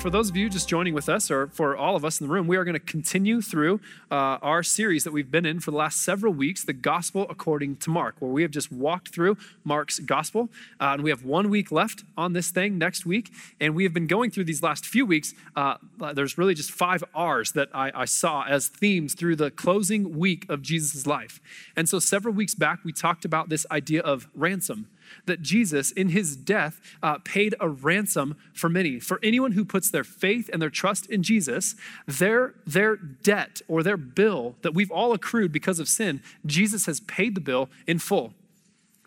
for those of you just joining with us, or for all of us in the room, we are going to continue through uh, our series that we've been in for the last several weeks, The Gospel According to Mark, where we have just walked through Mark's Gospel. Uh, and we have one week left on this thing next week. And we have been going through these last few weeks. Uh, there's really just five R's that I, I saw as themes through the closing week of Jesus' life. And so several weeks back, we talked about this idea of ransom that Jesus, in his death, uh, paid a ransom for many. For anyone who puts their faith and their trust in Jesus, their, their debt or their bill that we've all accrued because of sin, Jesus has paid the bill in full.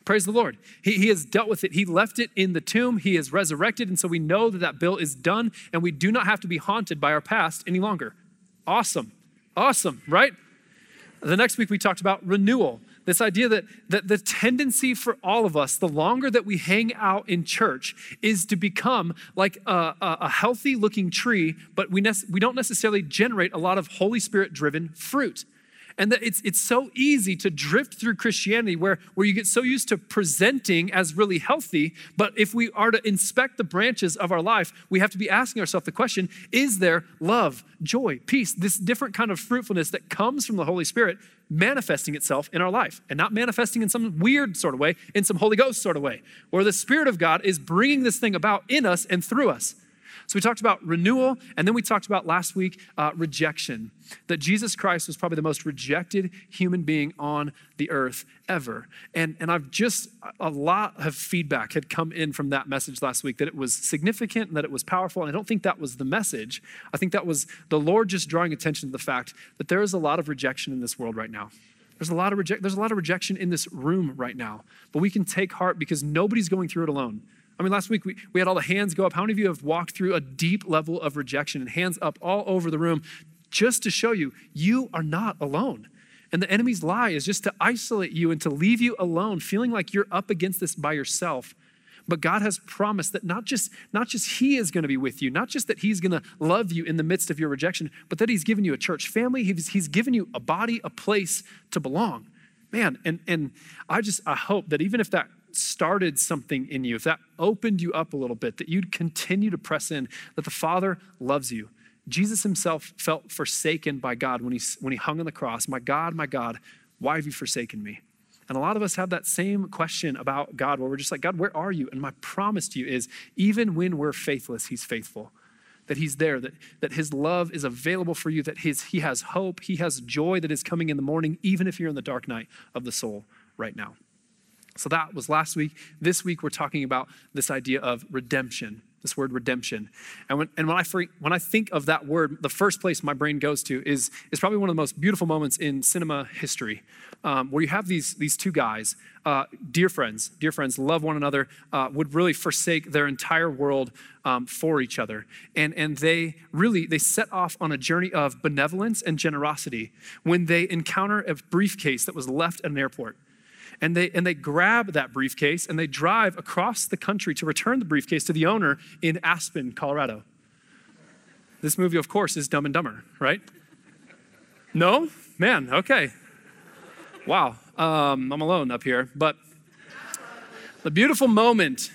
Praise the Lord. He, he has dealt with it. He left it in the tomb. He is resurrected. And so we know that that bill is done and we do not have to be haunted by our past any longer. Awesome. Awesome, right? The next week we talked about renewal. This idea that, that the tendency for all of us, the longer that we hang out in church, is to become like a, a healthy looking tree, but we, ne- we don't necessarily generate a lot of Holy Spirit driven fruit. And that it's, it's so easy to drift through Christianity where, where you get so used to presenting as really healthy. But if we are to inspect the branches of our life, we have to be asking ourselves the question is there love, joy, peace, this different kind of fruitfulness that comes from the Holy Spirit manifesting itself in our life and not manifesting in some weird sort of way, in some Holy Ghost sort of way, where the Spirit of God is bringing this thing about in us and through us. So we talked about renewal, and then we talked about last week uh, rejection. That Jesus Christ was probably the most rejected human being on the earth ever. And, and I've just, a lot of feedback had come in from that message last week that it was significant and that it was powerful. And I don't think that was the message. I think that was the Lord just drawing attention to the fact that there is a lot of rejection in this world right now. There's a lot of reject, there's a lot of rejection in this room right now. But we can take heart because nobody's going through it alone. I mean, last week we, we had all the hands go up. How many of you have walked through a deep level of rejection and hands up all over the room just to show you you are not alone? And the enemy's lie is just to isolate you and to leave you alone, feeling like you're up against this by yourself. But God has promised that not just, not just He is going to be with you, not just that He's going to love you in the midst of your rejection, but that He's given you a church family, He's, he's given you a body, a place to belong. Man, and, and I just I hope that even if that started something in you, if that opened you up a little bit, that you'd continue to press in, that the Father loves you. Jesus himself felt forsaken by God when he, when he hung on the cross. My God, my God, why have you forsaken me? And a lot of us have that same question about God where we're just like, God, where are you? And my promise to you is even when we're faithless, He's faithful. That He's there, that, that His love is available for you, that his, He has hope, He has joy that is coming in the morning, even if you're in the dark night of the soul right now. So that was last week. This week, we're talking about this idea of redemption, this word redemption. And when, and when, I, when I think of that word, the first place my brain goes to is, is probably one of the most beautiful moments in cinema history, um, where you have these, these two guys, uh, dear friends, dear friends, love one another, uh, would really forsake their entire world um, for each other. And, and they really, they set off on a journey of benevolence and generosity when they encounter a briefcase that was left at an airport and they, and they grab that briefcase and they drive across the country to return the briefcase to the owner in Aspen, Colorado. This movie, of course, is Dumb and Dumber, right? No? Man, okay. Wow. Um, I'm alone up here. But the beautiful moment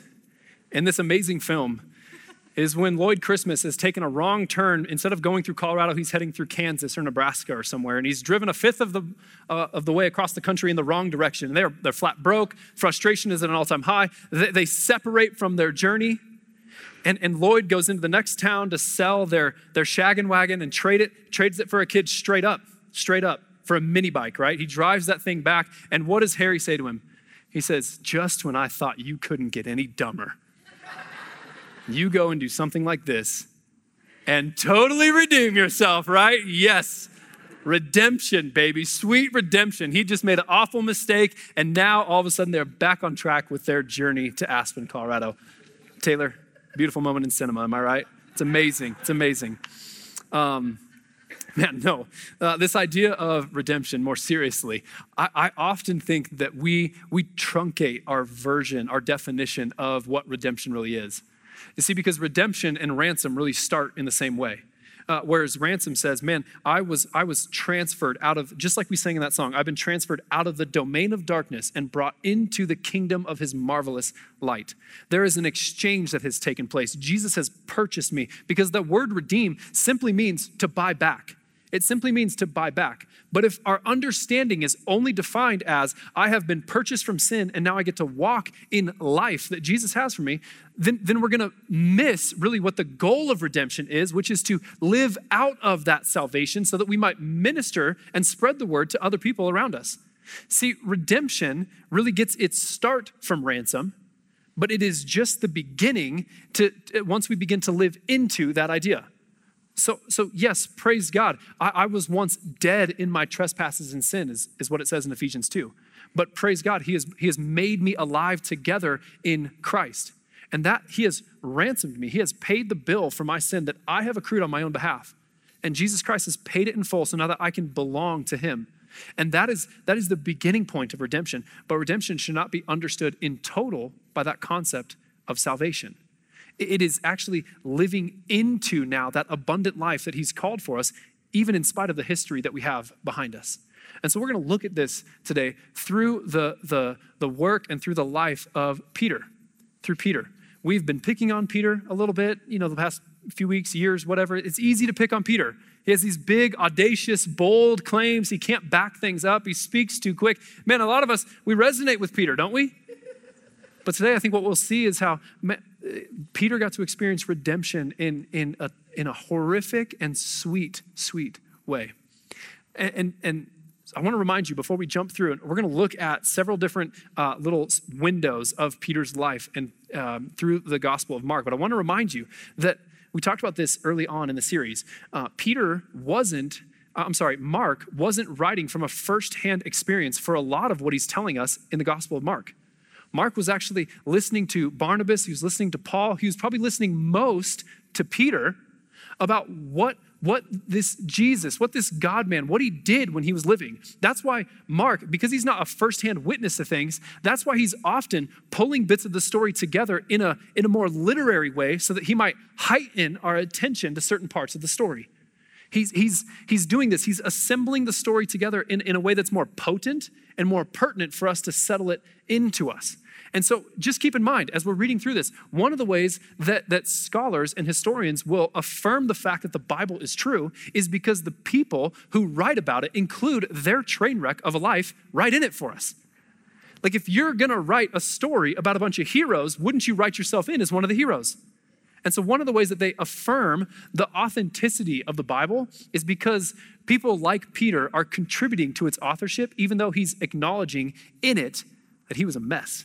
in this amazing film is when Lloyd Christmas has taken a wrong turn. Instead of going through Colorado, he's heading through Kansas or Nebraska or somewhere. And he's driven a fifth of the, uh, of the way across the country in the wrong direction. They're, they're flat broke. Frustration is at an all time high. They, they separate from their journey. And, and Lloyd goes into the next town to sell their, their shaggin' wagon and trade it, trades it for a kid straight up, straight up for a mini bike, right? He drives that thing back. And what does Harry say to him? He says, Just when I thought you couldn't get any dumber you go and do something like this and totally redeem yourself, right? Yes. Redemption, baby. Sweet redemption. He just made an awful mistake, and now all of a sudden they're back on track with their journey to Aspen, Colorado. Taylor, beautiful moment in cinema, am I right? It's amazing. It's amazing. Um, man, no. Uh, this idea of redemption, more seriously, I, I, often think that we, we truncate our version, our definition of what redemption really is. You see, because redemption and ransom really start in the same way. Uh, whereas ransom says, man, I was, I was transferred out of, just like we sang in that song, I've been transferred out of the domain of darkness and brought into the kingdom of his marvelous light. There is an exchange that has taken place. Jesus has purchased me because the word redeem simply means to buy back. It simply means to buy back. But if our understanding is only defined as, I have been purchased from sin and now I get to walk in life that Jesus has for me, then, then we're to miss really what the goal of redemption is, which is to live out of that salvation so that we might minister and spread the word to other people around us. See, redemption really gets its start from ransom, but it is just the beginning to once we begin to live into that idea. So, so yes, praise God. I, I, was once dead in my trespasses and sin, is, is what it says in Ephesians 2. But praise God, he has, he has made me alive together in Christ. And that He has ransomed me. He has paid the bill for my sin that I have accrued on my own behalf. And Jesus Christ has paid it in full so now that I can belong to Him. And that is, that is the beginning point of redemption. But redemption should not be understood in total by that concept of salvation. It is actually living into now that abundant life that He's called for us, even in spite of the history that we have behind us. And so we're going to look at this today through the, the, the work and through the life of Peter. Through Peter. We've been picking on Peter a little bit, you know, the past few weeks, years, whatever. It's easy to pick on Peter. He has these big, audacious, bold claims. He can't back things up. He speaks too quick. Man, a lot of us, we resonate with Peter, don't we? But today, I think what we'll see is how Peter got to experience redemption in, in, a, in a horrific and sweet, sweet way. And, and, and I want to remind you before we jump through it, we're going to look at several different uh, little windows of Peter's life and um, through the Gospel of Mark. But I want to remind you that we talked about this early on in the series. Uh, Peter wasn't, uh, I'm sorry, Mark wasn't writing from a firsthand experience for a lot of what he's telling us in the Gospel of Mark. Mark was actually listening to Barnabas, he was listening to Paul, he was probably listening most to Peter about what what this Jesus, what this God man, what he did when he was living. That's why Mark, because he's not a firsthand witness to things, that's why he's often pulling bits of the story together in a, in a more literary way so that he might heighten our attention to certain parts of the story. He's, he's, he's doing this, he's assembling the story together in, in a way that's more potent and more pertinent for us to settle it into us. And so just keep in mind, as we're reading through this, one of the ways that, that scholars and historians will affirm the fact that the Bible is true is because the people who write about it include their train wreck of a life right in it for us. Like if you're gonna write a story about a bunch of heroes, wouldn't you write yourself in as one of the heroes? And so, one of the ways that they affirm the authenticity of the Bible is because people like Peter are contributing to its authorship, even though he's acknowledging in it that he was a mess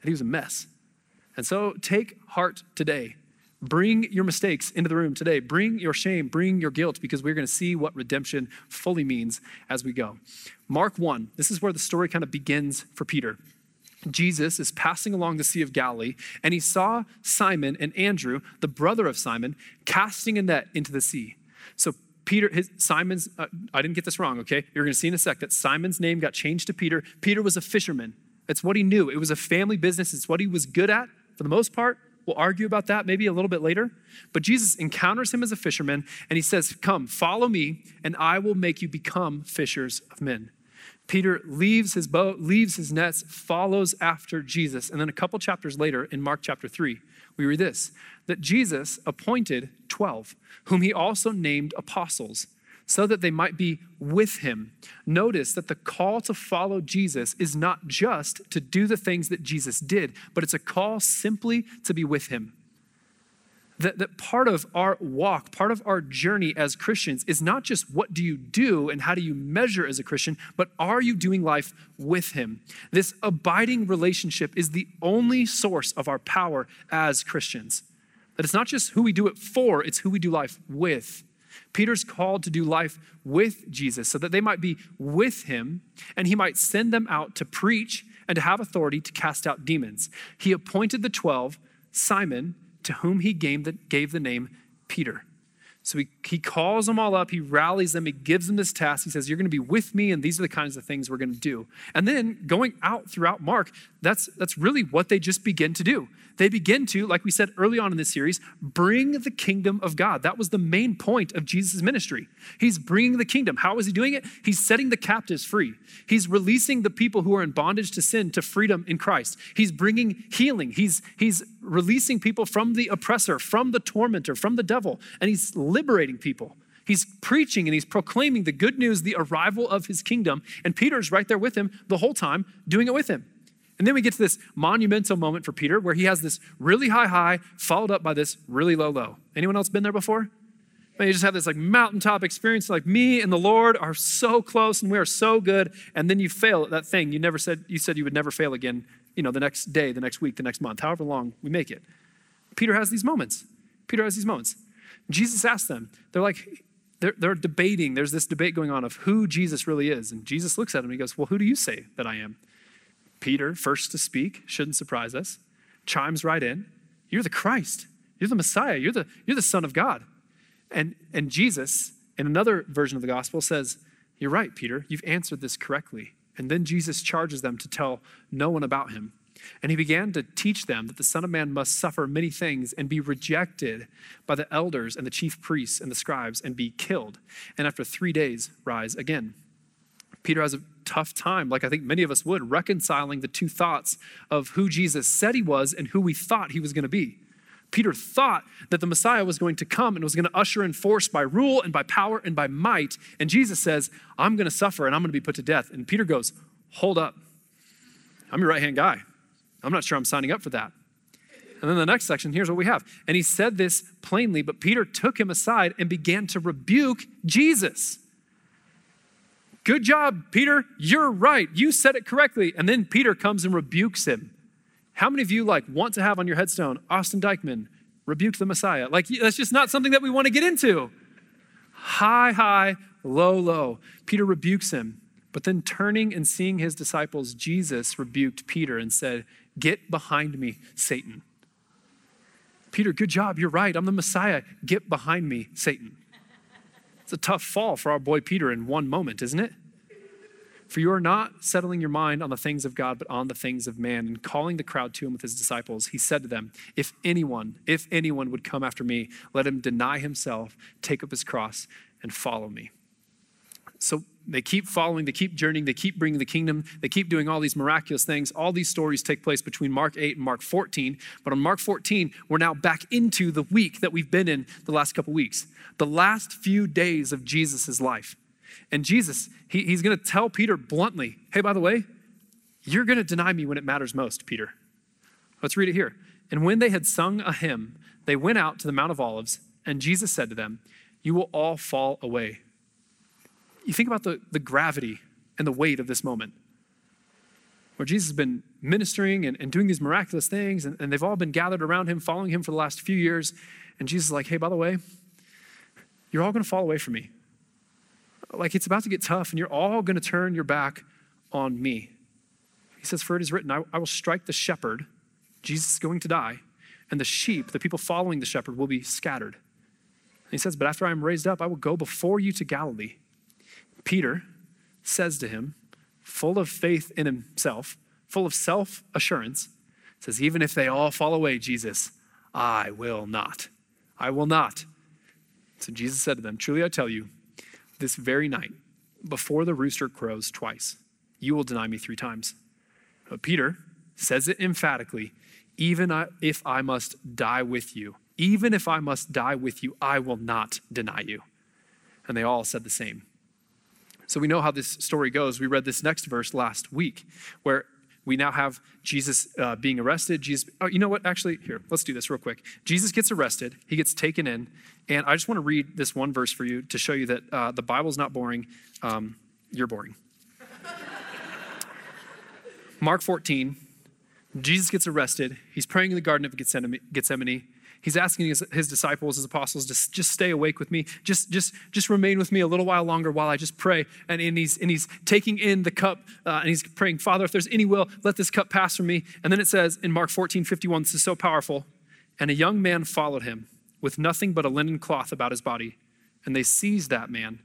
that he was a mess. And so take heart today. Bring your mistakes into the room today. Bring your shame, bring your guilt, because we're going to see what redemption fully means as we go. Mark 1, this is where the story kind of begins for Peter. Jesus is passing along the Sea of Galilee, and he saw Simon and Andrew, the brother of Simon, casting a net into the sea. So Peter, his, Simon's, uh, I didn't get this wrong, okay? You're going to see in a sec that Simon's name got changed to Peter. Peter was a fisherman. It's what he knew. It was a family business, it's what he was good at for the most part. We'll argue about that maybe a little bit later. But Jesus encounters him as a fisherman and he says, Come, follow me, and I will make you become fishers of men. Peter leaves his boat, leaves his nets, follows after Jesus. And then a couple chapters later, in Mark chapter 3, we read this that Jesus appointed 12, whom he also named apostles so that they might be with him. Notice that the call to follow Jesus is not just to do the things that Jesus did, but it's a call simply to be with him. That, that part of our walk, part of our journey as Christians is not just what do you do and how do you measure as a Christian, but are you doing life with Him? This abiding relationship is the only source of our power as Christians. That it's not just who we do it for, it's who we do life with. Peter's called to do life with Jesus so that they might be with him and he might send them out to preach and to have authority to cast out demons. He appointed the 12, Simon, to whom he gave the, gave the name Peter. So he, he calls them all up, he rallies them, he gives them this task. He says, You're going to be with me, and these are the kinds of things we're going to do. And then going out throughout Mark, that's, that's really what they just begin to do. They begin to, like we said early on in this series, bring the kingdom of God. That was the main point of Jesus' ministry. He's bringing the kingdom. How is he doing it? He's setting the captives free. He's releasing the people who are in bondage to sin to freedom in Christ. He's bringing healing. He's, he's releasing people from the oppressor, from the tormentor, from the devil, and he's liberating people. He's preaching and he's proclaiming the good news, the arrival of his kingdom. And Peter's right there with him the whole time, doing it with him. And then we get to this monumental moment for Peter where he has this really high high followed up by this really low low. Anyone else been there before? Man, you just have this like mountaintop experience, like me and the Lord are so close and we are so good, and then you fail at that thing you never said you said you would never fail again. You know, the next day, the next week, the next month, however long we make it. Peter has these moments. Peter has these moments. Jesus asked them. They're like, they're, they're debating. There's this debate going on of who Jesus really is, and Jesus looks at him and he goes, "Well, who do you say that I am?" Peter, first to speak, shouldn't surprise us, chimes right in. You're the Christ. You're the Messiah. You're the, you're the Son of God. And, and Jesus, in another version of the gospel, says, You're right, Peter. You've answered this correctly. And then Jesus charges them to tell no one about him. And he began to teach them that the Son of Man must suffer many things and be rejected by the elders and the chief priests and the scribes and be killed, and after three days rise again. Peter has a tough time, like I think many of us would, reconciling the two thoughts of who Jesus said he was and who we thought he was going to be. Peter thought that the Messiah was going to come and was going to usher in force by rule and by power and by might. And Jesus says, I'm going to suffer and I'm going to be put to death. And Peter goes, Hold up. I'm your right hand guy. I'm not sure I'm signing up for that. And then the next section, here's what we have. And he said this plainly, but Peter took him aside and began to rebuke Jesus. Good job, Peter. You're right. You said it correctly. And then Peter comes and rebukes him. How many of you like want to have on your headstone Austin Dykman rebuked the Messiah? Like that's just not something that we want to get into. High, high, low, low. Peter rebukes him. But then turning and seeing his disciples, Jesus rebuked Peter and said, Get behind me, Satan. Peter, good job. You're right. I'm the Messiah. Get behind me, Satan. It's a tough fall for our boy Peter in one moment, isn't it? For you are not settling your mind on the things of God, but on the things of man. And calling the crowd to him with his disciples, he said to them, If anyone, if anyone would come after me, let him deny himself, take up his cross, and follow me. So they keep following, they keep journeying, they keep bringing the kingdom, they keep doing all these miraculous things. All these stories take place between Mark 8 and Mark 14. But on Mark 14, we're now back into the week that we've been in the last couple weeks, the last few days of Jesus' life. And Jesus, he, he's going to tell Peter bluntly, hey, by the way, you're going to deny me when it matters most, Peter. Let's read it here. And when they had sung a hymn, they went out to the Mount of Olives, and Jesus said to them, You will all fall away you think about the, the gravity and the weight of this moment where Jesus has been ministering and, and doing these miraculous things, and, and they've all been gathered around him, following him for the last few years. And Jesus is like, hey, by the way, you're all going to fall away from me. Like it's about to get tough, and you're all going to turn your back on me. He says, For it is written, I, I will strike the shepherd, Jesus is going to die, and the sheep, the people following the shepherd, will be scattered. And he says, But after I am raised up, I will go before you to Galilee. Peter says to him, full of faith in himself, full of self assurance, says, Even if they all fall away, Jesus, I will not. I will not. So Jesus said to them, Truly I tell you, this very night, before the rooster crows twice, you will deny me three times. But Peter says it emphatically even if I must die with you, even if I must die with you, I will not deny you. And they all said the same. So we know how this story goes. We read this next verse last week where we now have Jesus uh, being arrested. Jesus, oh, you know what? Actually, here, let's do this real quick. Jesus gets arrested, he gets taken in, and I just want to read this one verse for you to show you that uh, the Bible's not boring. Um, you're boring. Mark 14, Jesus gets arrested. He's praying in the Garden of Gethsemane. He's asking his, his, disciples, his apostles, to just stay awake with me. Just, just, just remain with me a little while longer while I just pray. And, and, he's, and he's taking in the cup uh, and he's praying, Father, if there's any will, let this cup pass from me. And then it says in Mark 14, 51, this is so powerful. And a young man followed him, with nothing but a linen cloth about his body. And they seized that man,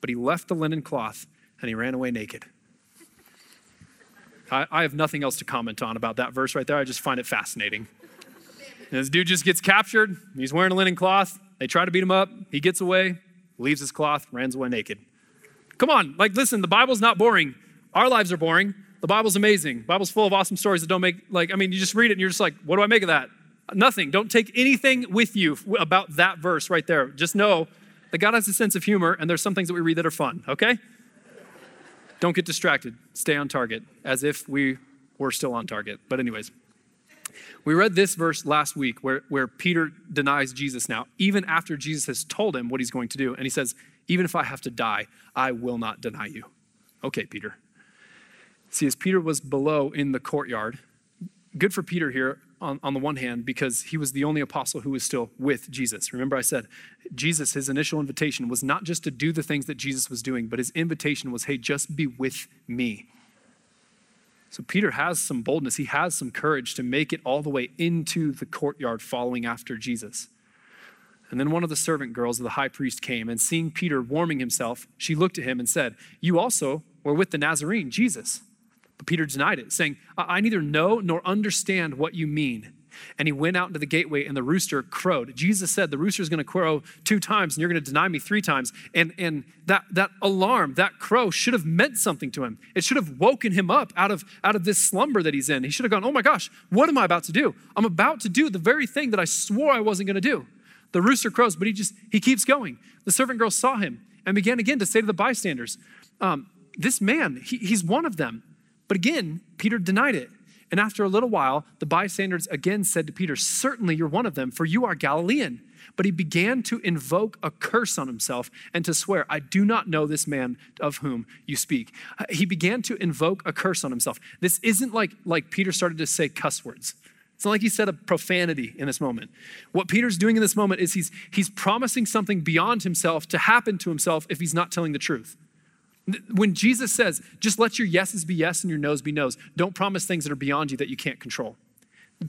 but he left the linen cloth and he ran away naked. I, I have nothing else to comment on about that verse right there. I just find it fascinating. This dude just gets captured. He's wearing a linen cloth. They try to beat him up. He gets away, leaves his cloth, runs away naked. Come on, like, listen, the Bible's not boring. Our lives are boring. The Bible's amazing. The Bible's full of awesome stories that don't make, like, I mean, you just read it and you're just like, what do I make of that? Nothing. Don't take anything with you about that verse right there. Just know that God has a sense of humor and there's some things that we read that are fun, okay? Don't get distracted. Stay on target as if we were still on target. But, anyways, we read this verse last week where, where Peter denies Jesus now, even after Jesus has told him what he's going to do. And he says, Even if I have to die, I will not deny you. Okay, Peter. See, as Peter was below in the courtyard, good for Peter here on, on the one hand because he was the only apostle who was still with Jesus. Remember, I said Jesus, his initial invitation was not just to do the things that Jesus was doing, but his invitation was, hey, just be with me. So Peter has some boldness, he has some courage to make it all the way into the courtyard following after Jesus. And then one of the servant girls of the high priest came, and seeing Peter warming himself, she looked at him and said, You also were with the Nazarene, Jesus. But Peter denied it, saying, I neither know nor understand what you mean. And he went out into the gateway, and the rooster crowed. Jesus said, The rooster is going to crow two times, and you're going to deny me three times. And, and that, that alarm, that crow, should have meant something to him. It should have woken him up out of, out of this slumber that he's in. He should have gone, Oh my gosh, what am I about to do? I'm about to do the very thing that I swore I wasn't going to do. The rooster crows, but he just he keeps going. The servant girl saw him and began again to say to the bystanders, um, This man, he, he's one of them. But again, Peter denied it. And after a little while, the bystanders again said to Peter, Certainly you're one of them, for you are Galilean. But he began to invoke a curse on himself and to swear, I do not know this man of whom you speak. Uh, he began to invoke a curse on himself. This isn't like, like Peter started to say cuss words. It's not like he said a profanity in this moment. What Peter's doing in this moment is he's, he's promising something beyond himself to happen to himself if he's not telling the truth. When Jesus says, just let your yeses be yes and your noes be noes, don't promise things that are beyond you that you can't control.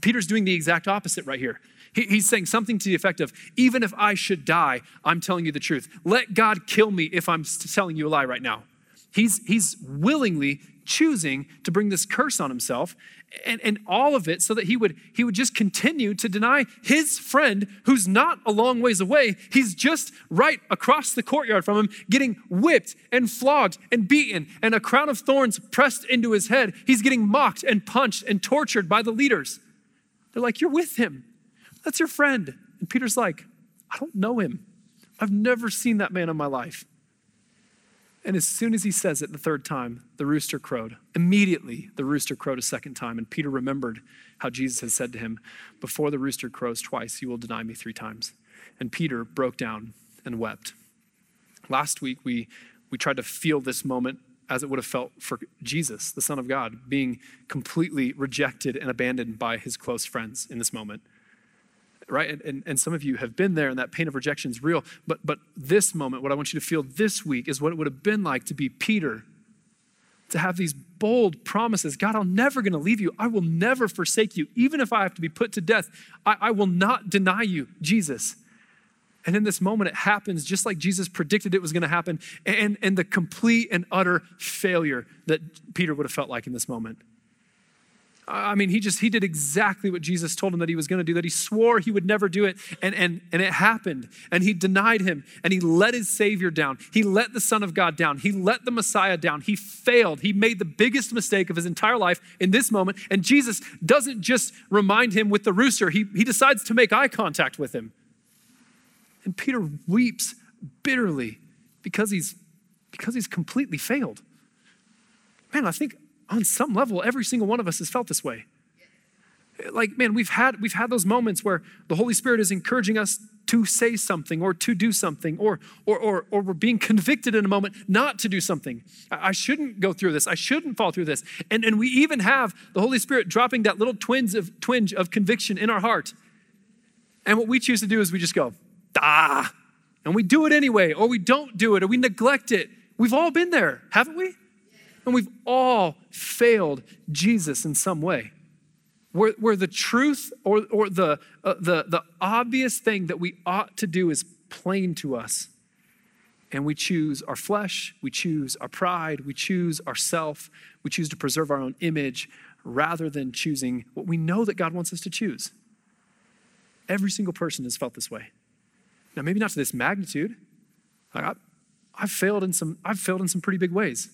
Peter's doing the exact opposite right here. he's saying something to the effect of, even if I should die, I'm telling you the truth. Let God kill me if I'm telling you a lie right now. He's, he's willingly choosing to bring this curse on himself and, and all of it so that he would he would just continue to deny his friend who's not a long ways away. He's just right across the courtyard from him getting whipped and flogged and beaten and a crown of thorns pressed into his head. He's getting mocked and punched and tortured by the leaders. They're like you're with him. That's your friend. And peter's like i don't know him. I've never seen that man in my life and as soon as he says it the third time, the rooster crowed. Immediately, the rooster crowed a second time. And Peter remembered how Jesus had said to him, Before the rooster crows twice, you will deny me three times. And Peter broke down and wept. Last week, we, we tried to feel this moment as it would have felt for Jesus, the Son of God, being completely rejected and abandoned by his close friends in this moment right? And, and, and, some of you have been there, and that pain of rejection is real. But, but this moment, what I want you to feel this week is what it would have been like to be Peter, to have these bold promises God, I'm never going to leave you. I will never forsake you. Even if I have to be put to death, I, I will not deny you, Jesus. And in this moment, it happens just like Jesus predicted it was going to happen, and, and the complete and utter failure that Peter would have felt like in this moment. I mean, he just he did exactly what Jesus told him that he was going to do, that he swore he would never do it, and, and, and it happened. And he denied him, and he let his Savior down. He let the Son of God down. He let the Messiah down. He failed. He made the biggest mistake of his entire life in this moment. And Jesus doesn't just remind him with the rooster, he, he decides to make eye contact with him. And Peter weeps bitterly because he's because he's completely failed. Man, I think on some level, every single one of us has felt this way. Like, man, we've had we've had those moments where the Holy Spirit is encouraging us to say something or to do something, or or or, or we're being convicted in a moment not to do something. I shouldn't go through this. I shouldn't fall through this. And, and we even have the Holy Spirit dropping that little twinge of twinge of conviction in our heart. And what we choose to do is we just go, ah, and we do it anyway, or we don't do it, or we neglect it. We've all been there, haven't we? And we've all failed Jesus in some way. where, where the truth or, or the, uh, the, the obvious thing that we ought to do is plain to us. And we choose our flesh, we choose our pride, we choose ourself, we choose to preserve our own image rather than choosing what we know that God wants us to choose. Every single person has felt this way. Now, maybe not to this magnitude. Like I, I've failed in some, I've failed in some pretty big ways,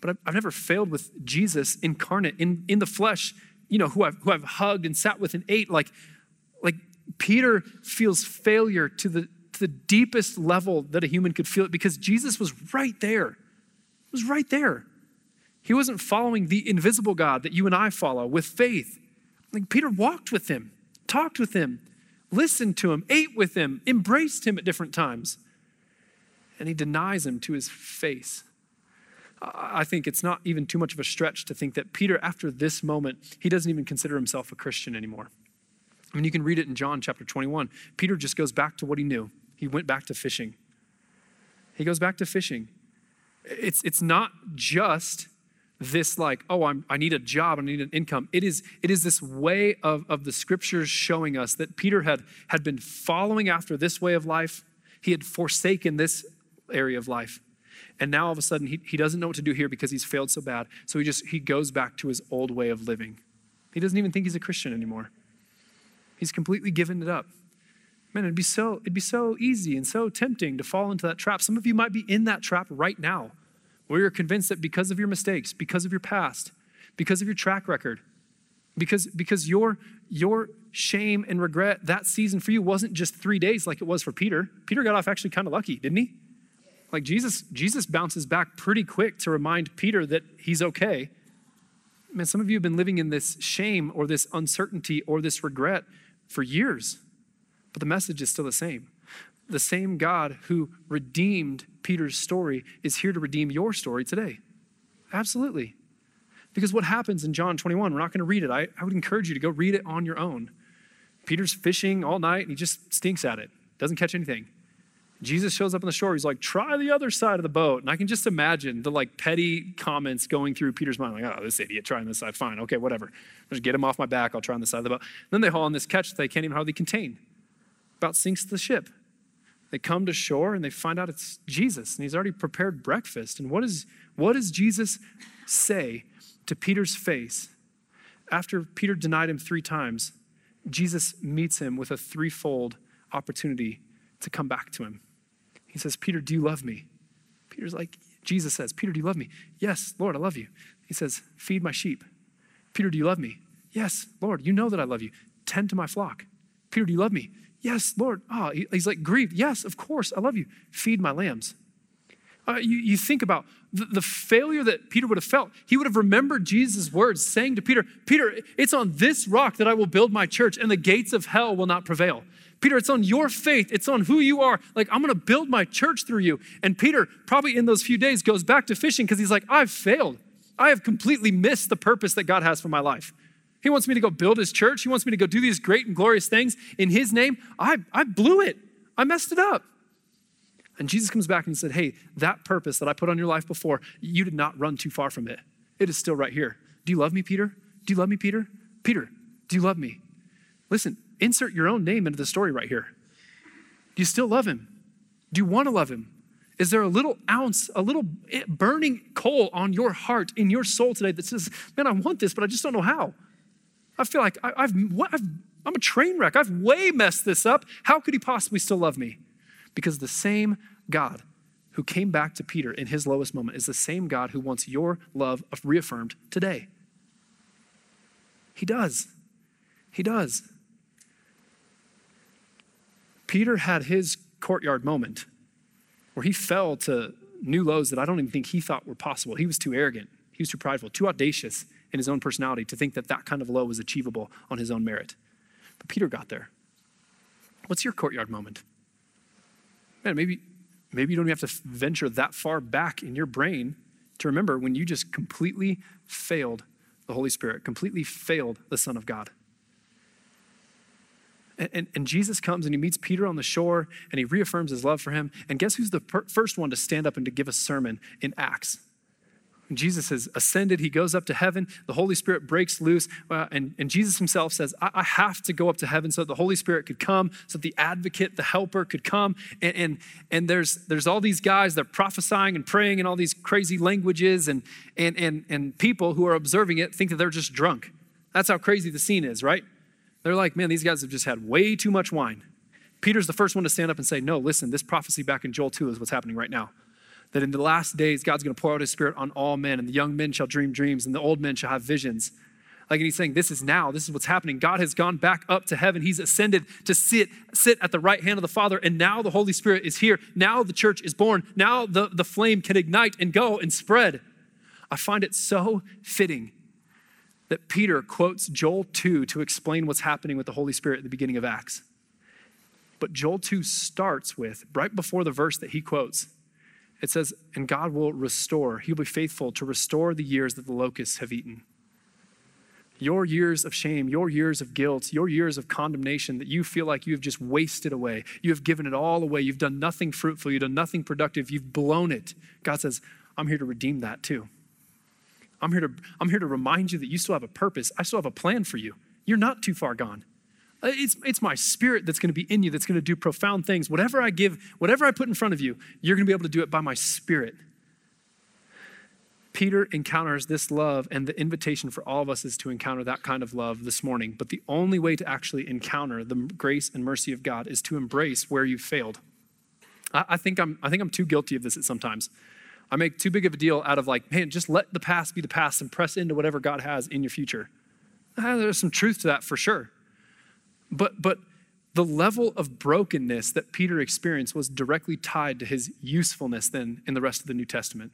but I've, I've never failed with Jesus incarnate in, in the flesh, you know, who I've, who I've hugged and sat with and ate. Like, like Peter feels failure to the, to the deepest level that a human could feel it because Jesus was right there. It was right there. He wasn't following the invisible God that you and I follow with faith. Like Peter walked with him, talked with him, listened to him, ate with him, embraced him at different times. And he denies him to his face. I think it's not even too much of a stretch to think that Peter, after this moment, he doesn't even consider himself a Christian anymore. I mean, you can read it in John chapter 21. Peter just goes back to what he knew. He went back to fishing. He goes back to fishing. It's, it's not just this like oh I'm, i need a job i need an income it is it is this way of, of the scriptures showing us that peter had had been following after this way of life he had forsaken this area of life and now all of a sudden he, he doesn't know what to do here because he's failed so bad. So he just he goes back to his old way of living. He doesn't even think he's a christian anymore. He's completely given it up. Man it'd be so it'd be so easy and so tempting to fall into that trap. Some of you might be in that trap right now where you're convinced that because of your mistakes, because of your past, because of your track record, because, because your, your shame and regret that season for you wasn't just three days like it was for Peter. Peter got off actually kind of lucky, didn't he? Like Jesus, Jesus bounces back pretty quick to remind Peter that he's okay. Man, some of you have been living in this shame or this uncertainty or this regret for years, but the message is still the same the same God who redeemed Peter's story is here to redeem your story today. Absolutely. Because what happens in John 21, we're not going to read it. I, I would encourage you to go read it on your own. Peter's fishing all night and he just stinks at it, doesn't catch anything. Jesus shows up on the shore. He's like, try the other side of the boat. And I can just imagine the like petty comments going through Peter's mind, like, oh, this idiot trying this side. Fine, okay, whatever. i Just get him off my back. I'll try on the side of the boat. And then they haul on this catch that they can't even hardly contain. About sinks the ship. They come to shore and they find out it's Jesus and he's already prepared breakfast. And what, is, what does Jesus say to Peter's face after Peter denied him three times? Jesus meets him with a threefold opportunity to come back to him. He says, Peter, do you love me? Peter's like, Jesus says, Peter, do you love me? Yes, Lord, I love you. He says, Feed my sheep. Peter, do you love me? Yes, Lord, you know that I love you. Tend to my flock. Peter, do you love me? Yes, Lord. Oh, he's like grieved. Yes, of course. I love you. Feed my lambs. Uh, you, you think about the, the failure that Peter would have felt. He would have remembered Jesus' words saying to Peter, Peter, it's on this rock that I will build my church, and the gates of hell will not prevail. Peter, it's on your faith. It's on who you are. Like, I'm going to build my church through you. And Peter, probably in those few days, goes back to fishing because he's like, I've failed. I have completely missed the purpose that God has for my life. He wants me to go build his church. He wants me to go do these great and glorious things in his name. I, I blew it. I messed it up. And Jesus comes back and he said, Hey, that purpose that I put on your life before, you did not run too far from it. It is still right here. Do you love me, Peter? Do you love me, Peter? Peter, do you love me? Listen, insert your own name into the story right here. Do you still love him? Do you want to love him? Is there a little ounce, a little eh, burning coal on your heart, in your soul today that says, Man, I want this, but I just don't know how? I feel like I, have I've, I'm a train wreck. I've way messed this up. How could he possibly still love me? Because the same God who came back to Peter in his lowest moment is the same God who wants your love reaffirmed today. He does. He does. Peter had his courtyard moment where he fell to new lows that I don't even think he thought were possible. He was too arrogant, he was too prideful, too audacious in his own personality to think that that kind of low was achievable on his own merit. But Peter got there. What's your courtyard moment? Man, maybe, maybe you don't even have to venture that far back in your brain to remember when you just completely failed the Holy Spirit, completely failed the Son of God. And, and, Jesus comes and he meets Peter on the shore and he reaffirms his love for him. And guess who's the per- first one to stand up and to give a sermon in Acts? Jesus has ascended, he goes up to heaven, the Holy Spirit breaks loose, uh, and, and Jesus himself says, I, I, have to go up to heaven so that the Holy Spirit could come, so that the advocate, the helper could come. And, and, and there's, there's all these guys that are prophesying and praying in all these crazy languages, and, and, and, and people who are observing it think that they're just drunk. That's how crazy the scene is, right? They're like, man, these guys have just had way too much wine. Peter's the first one to stand up and say, no, listen, this prophecy back in Joel 2 is what's happening right now that in the last days, God's going to pour out his spirit on all men, and the young men shall dream dreams, and the old men shall have visions. Like, and he's saying, This is now, this is what's happening. God has gone back up to heaven. He's ascended to sit, sit at the right hand of the Father, and now the Holy Spirit is here. Now the church is born. Now the, the flame can ignite and go and spread. I find it so fitting that Peter quotes Joel 2 to explain what's happening with the Holy Spirit at the beginning of Acts. But Joel 2 starts with, right before the verse that he quotes, it says, and God will restore, He'll be faithful to restore the years that the locusts have eaten. Your years of shame, your years of guilt, your years of condemnation that you feel like you have just wasted away. You have given it all away. You've done nothing fruitful. You've done nothing productive. You've blown it. God says, I'm here to redeem that too. I'm here to, I'm here to remind you that you still have a purpose. I still have a plan for you. You're not too far gone. Uh, it's, it's my spirit that's going to be in you that's going to do profound things. Whatever I give, whatever I put in front of you, you're going to be able to do it by my spirit. Peter encounters this love, and the invitation for all of us is to encounter that kind of love this morning. But the only way to actually encounter the grace and mercy of God is to embrace where you've failed. I, I think, I'm, I think I'm too guilty of this at sometimes. I make too big of a deal out of like, man, just let the past be the past and press into whatever God has in your future. Ah, there's some truth to that for sure. But, but the level of brokenness that Peter experienced was directly tied to his usefulness then in the rest of the New Testament.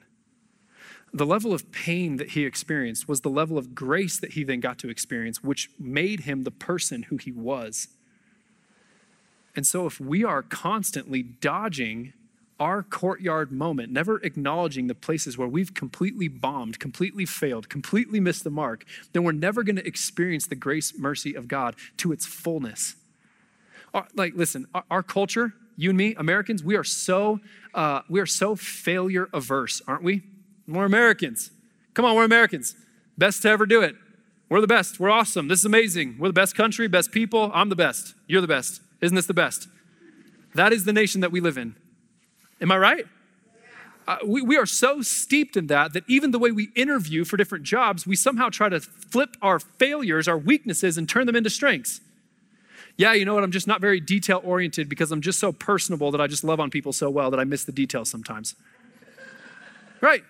The level of pain that he experienced was the level of grace that he then got to experience, which made him the person who he was. And so, if we are constantly dodging our courtyard moment, never acknowledging the places where we've completely bombed, completely failed, completely missed the mark, then we're never going to experience the grace, mercy of God to its fullness. Like, listen, our, culture, you and me, Americans, we are so uh, we are so failure averse, aren't we? We're Americans. Come on, we're Americans. Best to ever do it. We're the best. We're awesome. This is amazing. We're the best country, best people. I'm the best. You're the best. Isn't this the best? That is the nation that we live in. Am I right? Uh, we, we are so steeped in that that even the way we interview for different jobs, we somehow try to flip our failures, our weaknesses, and turn them into strengths. Yeah, you know what? I'm just not very detail oriented because I'm just so personable that I just love on people so well that I miss the details sometimes. right?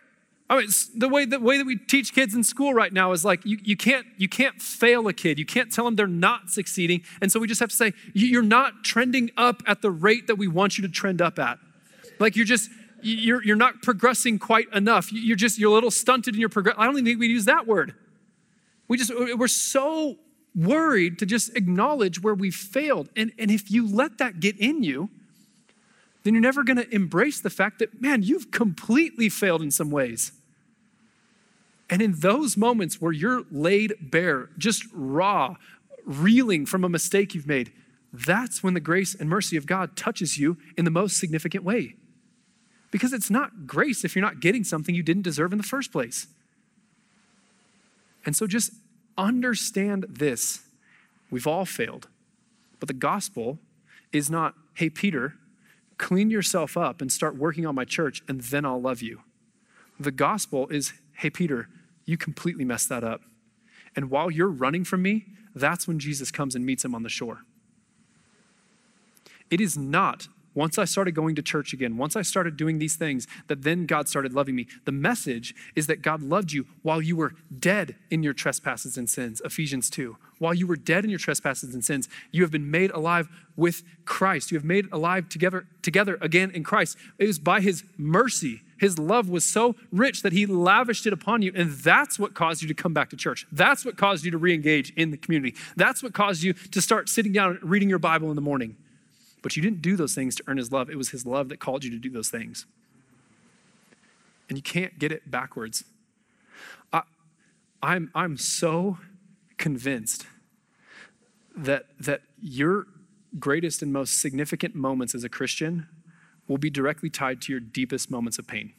I mean, the way, the way that we teach kids in school right now is like you, you, can't, you can't fail a kid. You can't tell them they're not succeeding. And so we just have to say, you're not trending up at the rate that we want you to trend up at. Like you're just, you're, you're not progressing quite enough. You're just, you're a little stunted in your progress. I don't even think we use that word. We just, we're so worried to just acknowledge where we failed. And, and if you let that get in you, then you're never going to embrace the fact that, man, you've completely failed in some ways. And in those moments where you're laid bare, just raw, reeling from a mistake you've made, that's when the grace and mercy of God touches you in the most significant way. Because it's not grace if you're not getting something you didn't deserve in the first place. And so just understand this. We've all failed. But the gospel is not, hey, Peter, clean yourself up and start working on my church, and then I'll love you. The gospel is, hey, Peter, you completely messed that up. And while you're running from me, that's when Jesus comes and meets him on the shore. It is not once I started going to church again, once I started doing these things, that then God started loving me. The message is that God loved you while you were dead in your trespasses and sins, Ephesians 2. While you were dead in your trespasses and sins, you have been made alive with Christ. You have made alive together, together again in Christ. It was by his mercy. His love was so rich that he lavished it upon you. And that's what caused you to come back to church. That's what caused you to re engage in the community. That's what caused you to start sitting down and reading your Bible in the morning. But you didn't do those things to earn his love. It was his love that called you to do those things. And you can't get it backwards. I, I'm, I'm so convinced that, that your greatest and most significant moments as a Christian will be directly tied to your deepest moments of pain.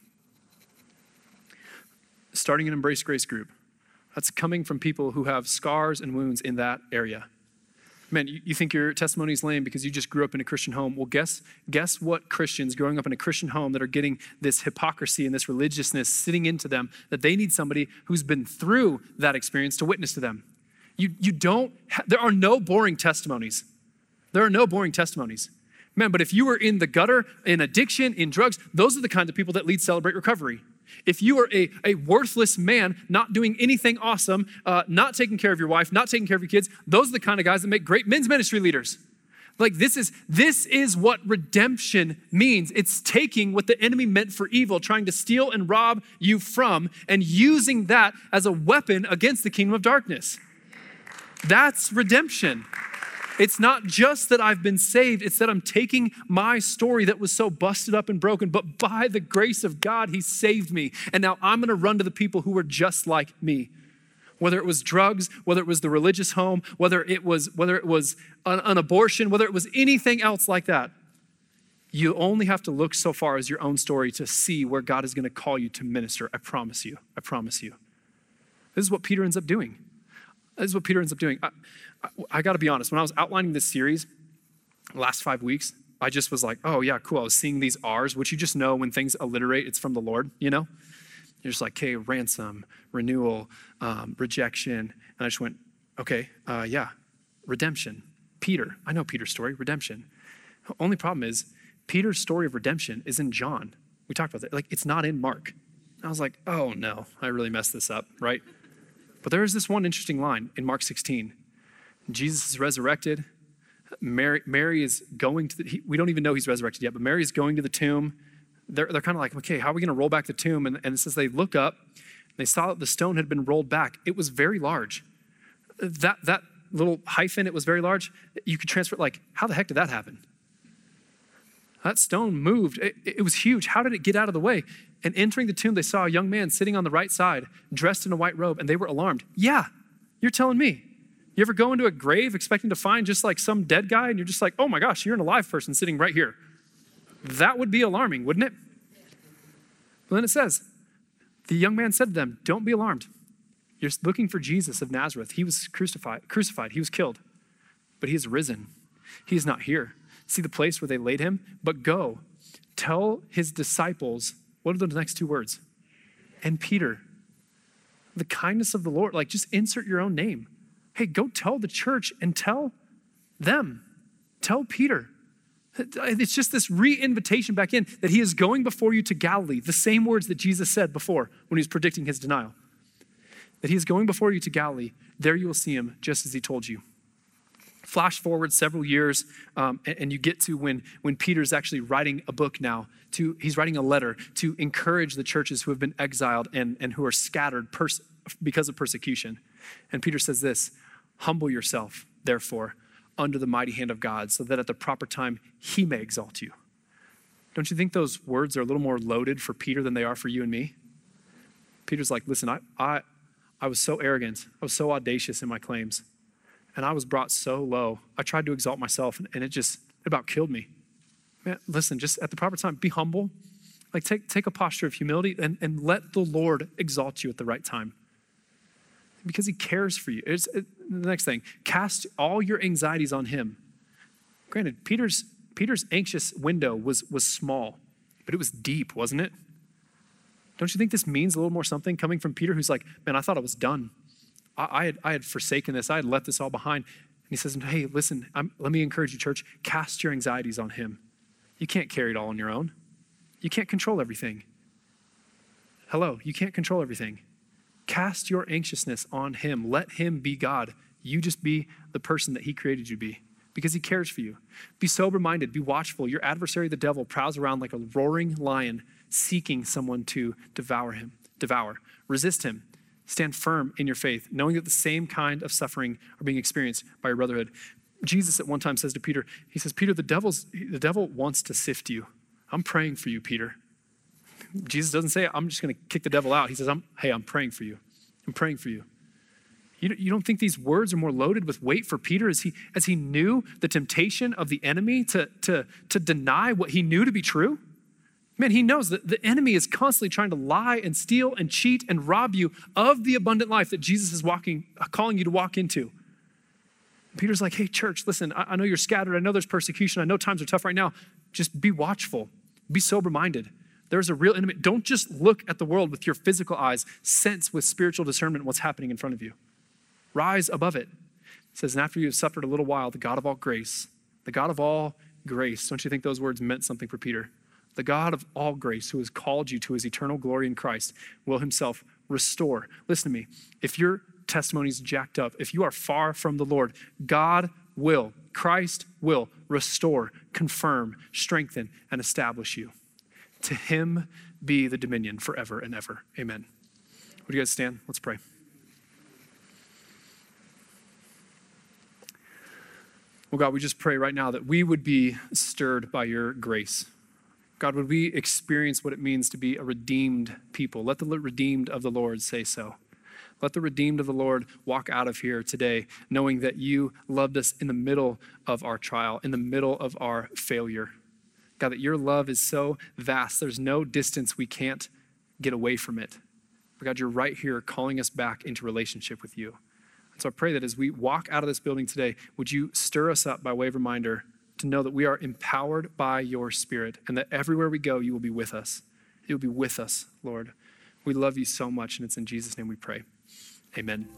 starting an Embrace Grace group. That's coming from people who have scars and wounds in that area. Man, you, you think your testimony is lame because you just grew up in a Christian home. Well, guess, guess what Christians growing up in a Christian home that are getting this hypocrisy and this religiousness sitting into them that they need somebody who's been through that experience to witness to them. You, you don't, ha- there are no boring testimonies. There are no boring testimonies. Man, but if you were in the gutter, in addiction, in drugs, those are the kinds of people that lead Celebrate Recovery. If you are a, a worthless man, not doing anything awesome, uh, not taking care of your wife, not taking care of your kids, those are the kind of guys that make great men's ministry leaders. Like this is this is what redemption means. It's taking what the enemy meant for evil, trying to steal and rob you from, and using that as a weapon against the kingdom of darkness. That's redemption. It's not just that I've been saved, it's that I'm taking my story that was so busted up and broken, but by the grace of God, He saved me. And now I'm gonna run to the people who were just like me. Whether it was drugs, whether it was the religious home, whether it was, whether it was an, an abortion, whether it was anything else like that, you only have to look so far as your own story to see where God is gonna call you to minister. I promise you. I promise you. This is what Peter ends up doing. This is what Peter ends up doing. I, I, I got to be honest, when I was outlining this series, last five weeks, I just was like, oh, yeah, cool. I was seeing these R's, which you just know when things alliterate, it's from the Lord, you know? You're just like, okay, ransom, renewal, um, rejection. And I just went, okay, uh, yeah, redemption. Peter, I know Peter's story, redemption. Only problem is, Peter's story of redemption is in John. We talked about that. Like, it's not in Mark. I was like, oh no, I really messed this up, right? But there is this one interesting line in Mark 16. Jesus is resurrected. Mary, Mary is going to the, he, we don't even know he's resurrected yet, but Mary is going to the tomb. They're, they're kind of like, okay, how are we going to roll back the tomb? And, and it says they look up, they saw that the stone had been rolled back. It was very large. That, that little hyphen, it was very large. You could transfer it like, how the heck did that happen? That stone moved. It, it, was huge. How did it get out of the way? And entering the tomb, they saw a young man sitting on the right side, dressed in a white robe, and they were alarmed. Yeah, you're telling me. You ever go into a grave expecting to find just like some dead guy, and you're just like, oh my gosh, you're an alive person sitting right here? That would be alarming, wouldn't it? But then it says, the young man said to them, Don't be alarmed. You're looking for Jesus of Nazareth. He was crucified, crucified, he was killed, but he is risen. He is not here. See the place where they laid him? But go, tell his disciples what are the next two words? And Peter. The kindness of the Lord. Like, just insert your own name. Hey, go tell the church and tell them. Tell Peter. It's just this re invitation back in that he is going before you to Galilee, the same words that Jesus said before when he was predicting his denial. That he is going before you to Galilee. There you will see him just as he told you. Flash forward several years, um, and, and, you get to when, when Peter's actually writing a book now. To, he's writing a letter to encourage the churches who have been exiled and, and who are scattered pers- because of persecution. And Peter says this Humble yourself, therefore, under the mighty hand of God, so that at the proper time he may exalt you. Don't you think those words are a little more loaded for Peter than they are for you and me? Peter's like, Listen, I, I, I was so arrogant, I was so audacious in my claims and I was brought so low. I tried to exalt myself, and, it just it about killed me. Man, listen, just at the proper time, be humble. Like take, take a posture of humility and, and let the Lord exalt you at the right time. Because he cares for you. It's, it, the next thing, cast all your anxieties on him. Granted, Peter's Peter's anxious window was, was small, but it was deep, wasn't it? Don't you think this means a little more something coming from Peter, who's like, man, I thought I was done. I, I, had, I had forsaken this, I had left this all behind. And he says, Hey, listen, I'm, let me encourage you, church, cast your anxieties on him. You can't carry it all on your own. You can't control everything. Hello, you can't control everything. Cast your anxiousness on him. Let him be God. You just be the person that he created you to be because he cares for you. Be sober minded, be watchful. Your adversary, the devil, prowls around like a roaring lion seeking someone to devour him, devour. Resist him. Stand firm in your faith, knowing that the same kind of suffering are being experienced by your brotherhood. Jesus at one time says to Peter, he says, Peter, the, devil's, the devil wants to sift you. I'm praying for you, Peter. Jesus doesn't say, I'm just going to kick the devil out. He says, I'm, hey, I'm praying for you. I'm praying for you. you. You don't think these words are more loaded with weight for Peter as he, as he knew the temptation of the enemy to, to, to deny what he knew to be true? Man, he knows that the enemy is constantly trying to lie and steal and cheat and rob you of the abundant life that Jesus is walking, uh, calling you to walk into. Peter's like, hey, church, listen, I, I know you're scattered. I know there's persecution. I know times are tough right now. Just be watchful, be sober minded. There's a real enemy. Don't just look at the world with your physical eyes, sense with spiritual discernment what's happening in front of you. Rise above it. It says, and after you have suffered a little while, the God of all grace, the God of all grace, don't you think those words meant something for Peter? The God of all grace, who has called you to his eternal glory in Christ, will himself restore. Listen to me. If your testimony is jacked up, if you are far from the Lord, God will, Christ will restore, confirm, strengthen, and establish you. To him be the dominion forever and ever. Amen. Would you guys stand? Let's pray. Well, God, we just pray right now that we would be stirred by your grace. God, would we experience what it means to be a redeemed people? Let the redeemed of the Lord say so. Let the redeemed of the Lord walk out of here today knowing that you loved us in the middle of our trial, in the middle of our failure. God, that your love is so vast, there's no distance we can't get away from it. But God, you're right here calling us back into relationship with you. And so I pray that as we walk out of this building today, would you stir us up by way of reminder to know that we are empowered by your Spirit and that everywhere we go, you will be with us. You will be with us, Lord. We love you so much, and it's in Jesus' name we pray. Amen.